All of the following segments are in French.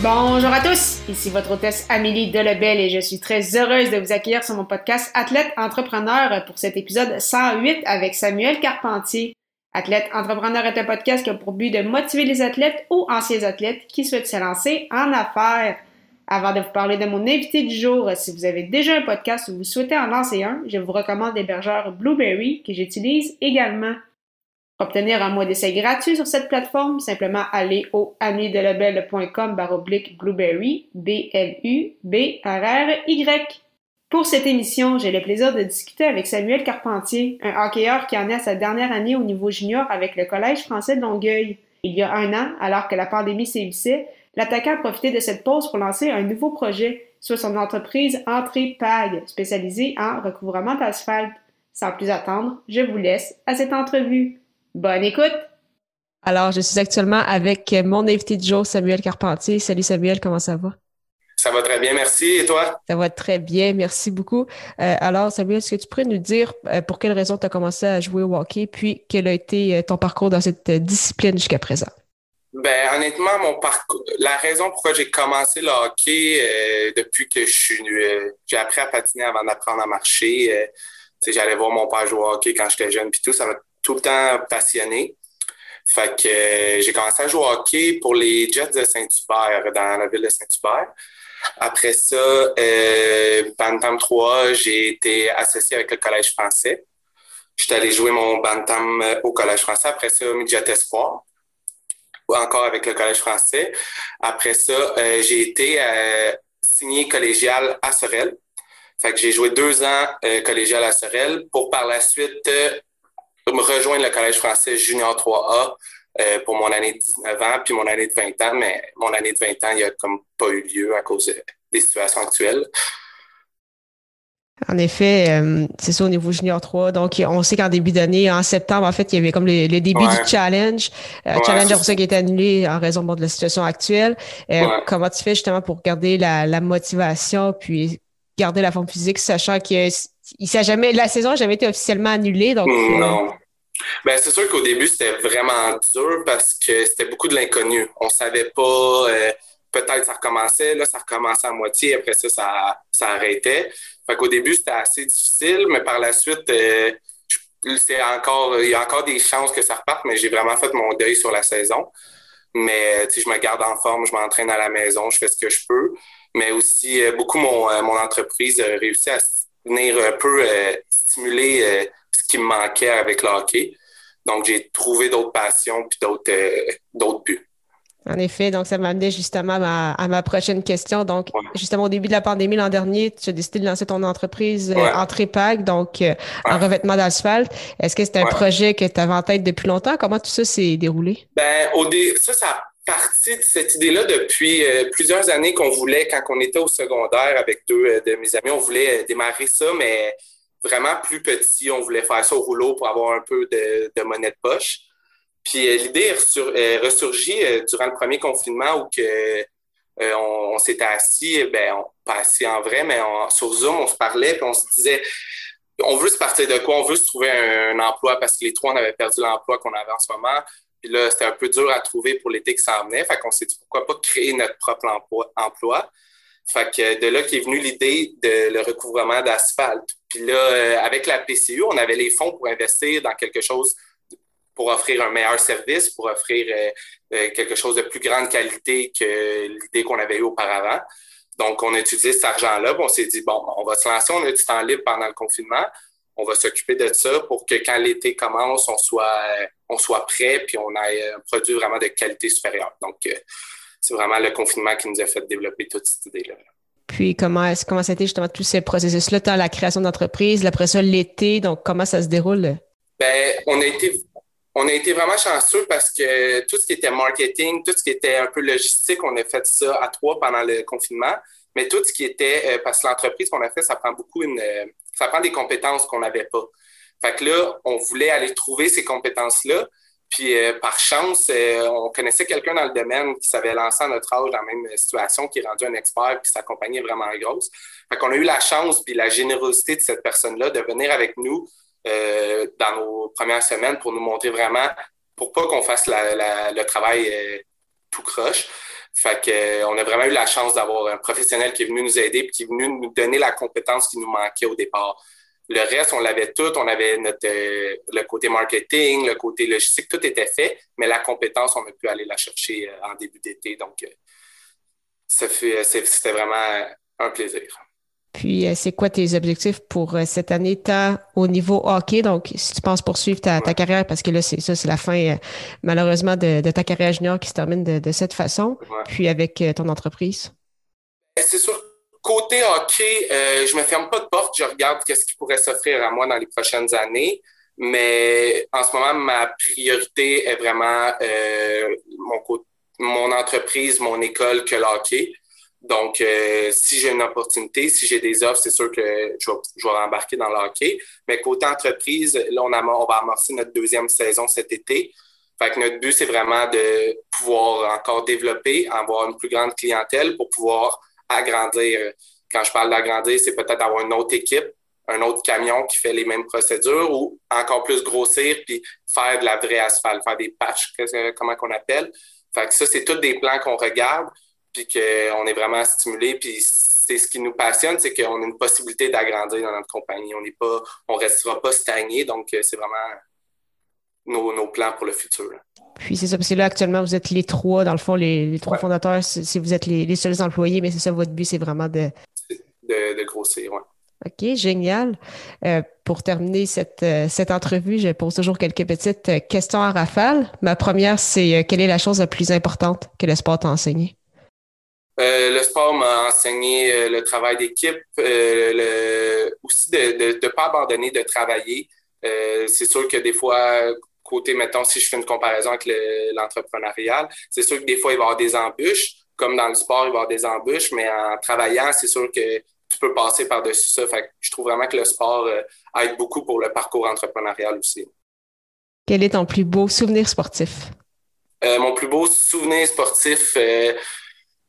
Bonjour à tous, ici votre hôtesse Amélie Delebel et je suis très heureuse de vous accueillir sur mon podcast Athlète Entrepreneur pour cet épisode 108 avec Samuel Carpentier. Athlète Entrepreneur est un podcast qui a pour but de motiver les athlètes ou anciens athlètes qui souhaitent se lancer en affaires. Avant de vous parler de mon invité du jour, si vous avez déjà un podcast ou vous souhaitez en lancer un, je vous recommande l'hébergeur Blueberry que j'utilise également. Obtenir un mois d'essai gratuit sur cette plateforme, simplement aller au amidelabel.com baroblique blueberry, B-L-U-B-R-R-Y. Pour cette émission, j'ai le plaisir de discuter avec Samuel Carpentier, un hockeyeur qui en est à sa dernière année au niveau junior avec le Collège français de Longueuil. Il y a un an, alors que la pandémie sévissait, l'attaquant a profité de cette pause pour lancer un nouveau projet, soit son entreprise Entrée Pag, spécialisée en recouvrement d'asphalte. Sans plus attendre, je vous laisse à cette entrevue. Bonne écoute! Alors, je suis actuellement avec mon invité de jour, Samuel Carpentier. Salut Samuel, comment ça va? Ça va très bien, merci. Et toi? Ça va très bien, merci beaucoup. Euh, alors, Samuel, est-ce que tu pourrais nous dire euh, pour quelle raison tu as commencé à jouer au hockey, puis quel a été euh, ton parcours dans cette discipline jusqu'à présent? Ben, honnêtement, mon parcours, la raison pourquoi j'ai commencé le hockey depuis que je suis j'ai appris à patiner avant d'apprendre à marcher. j'allais voir mon père jouer au hockey quand j'étais jeune, puis tout, ça m'a tout le temps passionné. Fait que euh, j'ai commencé à jouer au hockey pour les Jets de Saint-Hubert, dans la ville de Saint-Hubert. Après ça, euh, Bantam 3, j'ai été associé avec le Collège français. J'étais allé jouer mon Bantam euh, au Collège français. Après ça, Midget Espoir, encore avec le Collège français. Après ça, j'ai été signé collégial à Sorel. Fait que j'ai joué deux ans collégial à Sorel pour par la suite rejoindre le Collège français Junior 3A euh, pour mon année de 19 ans, puis mon année de 20 ans, mais mon année de 20 ans, il n'y a comme pas eu lieu à cause des situations actuelles. En effet, euh, c'est ça au niveau junior 3. Donc, on sait qu'en début d'année, en septembre, en fait, il y avait comme le, début du challenge. Euh, challenge pour ça qui été annulé en raison de la situation actuelle. Comment tu fais justement pour garder la, motivation puis garder la forme physique, sachant que il jamais, la saison n'a jamais été officiellement annulée. Donc, non. Ben, c'est sûr qu'au début, c'était vraiment dur parce que c'était beaucoup de l'inconnu. On savait pas, euh, peut-être ça recommençait, là, ça recommençait à moitié, après ça, ça, arrêtait. Fait qu'au début, c'était assez difficile, mais par la suite, euh, c'est encore, il y a encore des chances que ça reparte, mais j'ai vraiment fait mon deuil sur la saison. Mais, je me garde en forme, je m'entraîne à la maison, je fais ce que je peux. Mais aussi, euh, beaucoup mon, mon entreprise a réussi à venir un peu stimuler qui me manquait avec le hockey. Donc, j'ai trouvé d'autres passions puis d'autres euh, d'autres buts. En effet, donc ça m'amenait justement à ma, prochaine question. Donc, justement, au début de la pandémie l'an dernier, tu as décidé de lancer ton entreprise euh, en Trépac, donc euh, en revêtement d'asphalte. Est-ce que c'était un projet que tu avais en tête depuis longtemps? Comment tout ça s'est déroulé? Ben, au dé... ça, ça a parti de cette idée-là depuis plusieurs années qu'on voulait, quand on était au secondaire avec deux de mes amis, on voulait démarrer ça, mais vraiment plus petit. On voulait faire ça au rouleau pour avoir un peu de, monnaie de poche. Puis euh, l'idée est ressurgie euh, durant le premier confinement où que, euh, on, s'était assis, ben, pas assis en vrai, mais sur Zoom, on se parlait, puis on se disait on veut se partir de quoi? On veut se trouver un, emploi parce que les trois, on avait perdu l'emploi qu'on avait en ce moment. Puis là, c'était un peu dur à trouver pour l'été qui s'en venait. Fait qu'on s'est dit pourquoi pas créer notre propre emploi? Fait que de là qu'est venue l'idée de le recouvrement d'asphalte. Puis là, euh, avec la PCU, on avait les fonds pour investir dans quelque chose pour offrir un meilleur service, pour offrir euh, euh, quelque chose de plus grande qualité que l'idée qu'on avait eue auparavant. Donc, on a utilisé cet argent-là. On s'est dit, bon, on va se lancer, on a du temps libre pendant le confinement. On va s'occuper de ça pour que quand l'été commence, on soit, on soit prêt puis on ait un produit vraiment de qualité supérieure. Donc, c'est vraiment le confinement qui nous a fait développer toute cette idée-là. Puis comment comment ça a été justement tous ces processus-là, la création d'entreprise, après ça l'été, donc comment ça se déroule? Ben, on a été on a été vraiment chanceux parce que tout ce qui était marketing, tout ce qui était un peu logistique, on a fait ça à trois pendant le confinement. Mais tout ce qui était, euh, parce que l'entreprise qu'on a fait, ça prend beaucoup une, ça prend des compétences qu'on n'avait pas. Fait que là, on voulait aller trouver ces compétences-là. Puis euh, par chance, euh, on connaissait quelqu'un dans le domaine qui s'avait lancé à notre âge dans la même situation, qui est rendu un expert, puis sa compagnie vraiment grosse. Fait qu'on a eu la chance puis la générosité de cette personne-là de venir avec nous euh, dans nos premières semaines pour nous montrer vraiment pour pas qu'on fasse le travail tout croche. Fait que, euh, on a vraiment eu la chance d'avoir un professionnel qui est venu nous aider et qui est venu nous donner la compétence qui nous manquait au départ. Le reste, on l'avait tout. On avait notre, le côté marketing, le côté logistique, tout était fait, mais la compétence, on a pu aller la chercher en début d'été. Donc, ça fait, c'était vraiment un plaisir. Puis, euh, c'est quoi tes objectifs pour euh, cette année, tant au niveau hockey? Donc, si tu penses poursuivre ta, carrière, parce que là, c'est ça, c'est la fin, euh, malheureusement, de, ta carrière junior qui se termine de, cette façon, puis avec ton entreprise. Ben, c'est sûr. Côté hockey, je me ferme pas de porte. Je regarde qu'est-ce qui pourrait s'offrir à moi dans les prochaines années. Mais en ce moment, ma priorité est vraiment mon, mon entreprise, mon école que le hockey. Donc, euh, si j'ai une opportunité, si j'ai des offres, c'est sûr que je vais, embarquer dans le hockey. Mais côté entreprise, là, on, on va amorcer notre deuxième saison cet été. Fait que notre but, c'est vraiment de pouvoir encore développer, avoir une plus grande clientèle pour pouvoir agrandir. Quand je parle d'agrandir, c'est peut-être avoir une autre équipe, un autre camion qui fait les mêmes procédures ou encore plus grossir puis faire de la vraie asphalte, faire des patchs, comment qu'on appelle. Fait que ça, c'est tous des plans qu'on regarde puis qu'on est vraiment stimulé. Puis c'est ce qui nous passionne, c'est qu'on a une possibilité d'agrandir dans notre compagnie. On n'est pas, on restera pas stagné. Donc, euh, c'est vraiment nos, plans pour le futur. Puis c'est ça, parce que là, actuellement, vous êtes les trois, dans le fond, les, trois fondateurs, si vous êtes les, seuls employés, mais c'est ça, votre but, c'est vraiment de... De, grossir, oui. OK, génial. Euh, pour terminer cette, euh, cette entrevue, je pose toujours quelques petites questions à rafale. Ma première, c'est quelle est la chose la plus importante que le sport t'a enseigné? Euh, le sport m'a enseigné euh, le travail d'équipe, euh, aussi de ne pas abandonner de travailler. c'est sûr que des fois, côté, mettons, si je fais une comparaison avec l'entrepreneurial, c'est sûr que des fois, il va y avoir des embûches. Comme dans le sport, il va y avoir des embûches, mais en travaillant, c'est sûr que tu peux passer par-dessus ça. Fait je trouve vraiment que le sport aide beaucoup pour le parcours entrepreneurial aussi. Quel est ton plus beau souvenir sportif? mon plus beau souvenir sportif,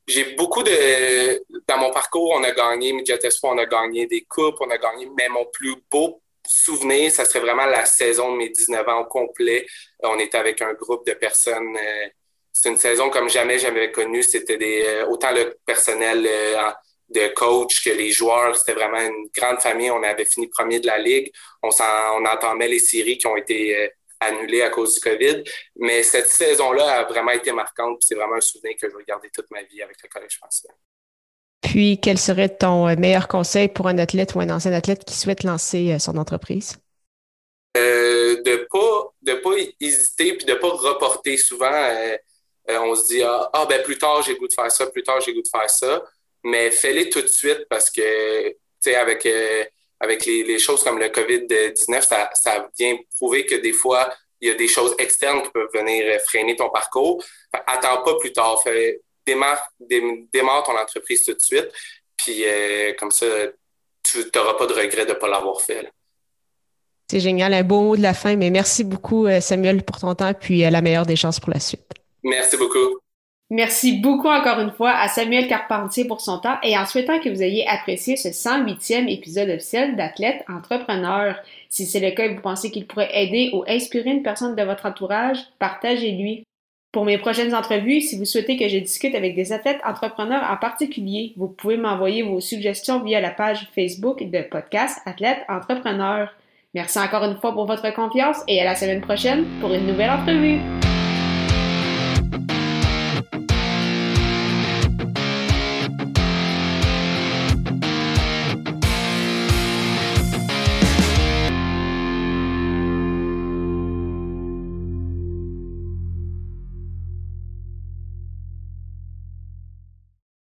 j'ai beaucoup de. Dans mon parcours, on a gagné, Midget Espoir, on a gagné des coupes, on a gagné, mais mon plus beau souvenir, ça serait vraiment la saison de mes 19 ans au complet. On était avec un groupe de personnes. Euh, c'est une saison comme jamais j'avais connu. C'était des euh, autant le personnel euh, de coach que les joueurs. C'était vraiment une grande famille. On avait fini premier de la ligue. On, on entendait les séries qui ont été annulé à cause du COVID. Mais cette saison-là a vraiment été marquante. C'est vraiment un souvenir que je vais garder toute ma vie avec le Collège français. Puis, quel serait ton euh, meilleur conseil pour un athlète ou un ancien athlète qui souhaite lancer euh, son entreprise? Euh, de pas de pas hésiter puis de pas reporter souvent on se dit ah, ah, ben plus tard j'ai goût de faire ça plus tard j'ai goût de faire ça mais fais-les tout de suite parce que tu sais avec avec les, choses comme le COVID-19, ça, ça vient prouver que des fois, il y a des choses externes qui peuvent venir freiner ton parcours. attends pas plus tard. Démarre, démarre ton entreprise tout de suite. Puis euh, comme ça, tu n'auras pas de regret de ne pas l'avoir fait. C'est génial. Un beau mot de la fin, mais merci beaucoup, euh, Samuel, pour ton temps, puis euh, la meilleure des chances pour la suite. Merci beaucoup. Merci beaucoup encore une fois à Samuel Carpentier pour son temps et en souhaitant que vous ayez apprécié ce 108e épisode officiel d'Athlète Entrepreneur. Si c'est le cas et vous pensez qu'il pourrait aider ou inspirer une personne de votre entourage, partagez-lui. Pour mes prochaines entrevues, si vous souhaitez que je discute avec des athlètes entrepreneurs en particulier, vous pouvez m'envoyer vos suggestions via la page Facebook de podcast Athlète Entrepreneur. Merci encore une fois pour votre confiance et à la semaine prochaine pour une nouvelle entrevue.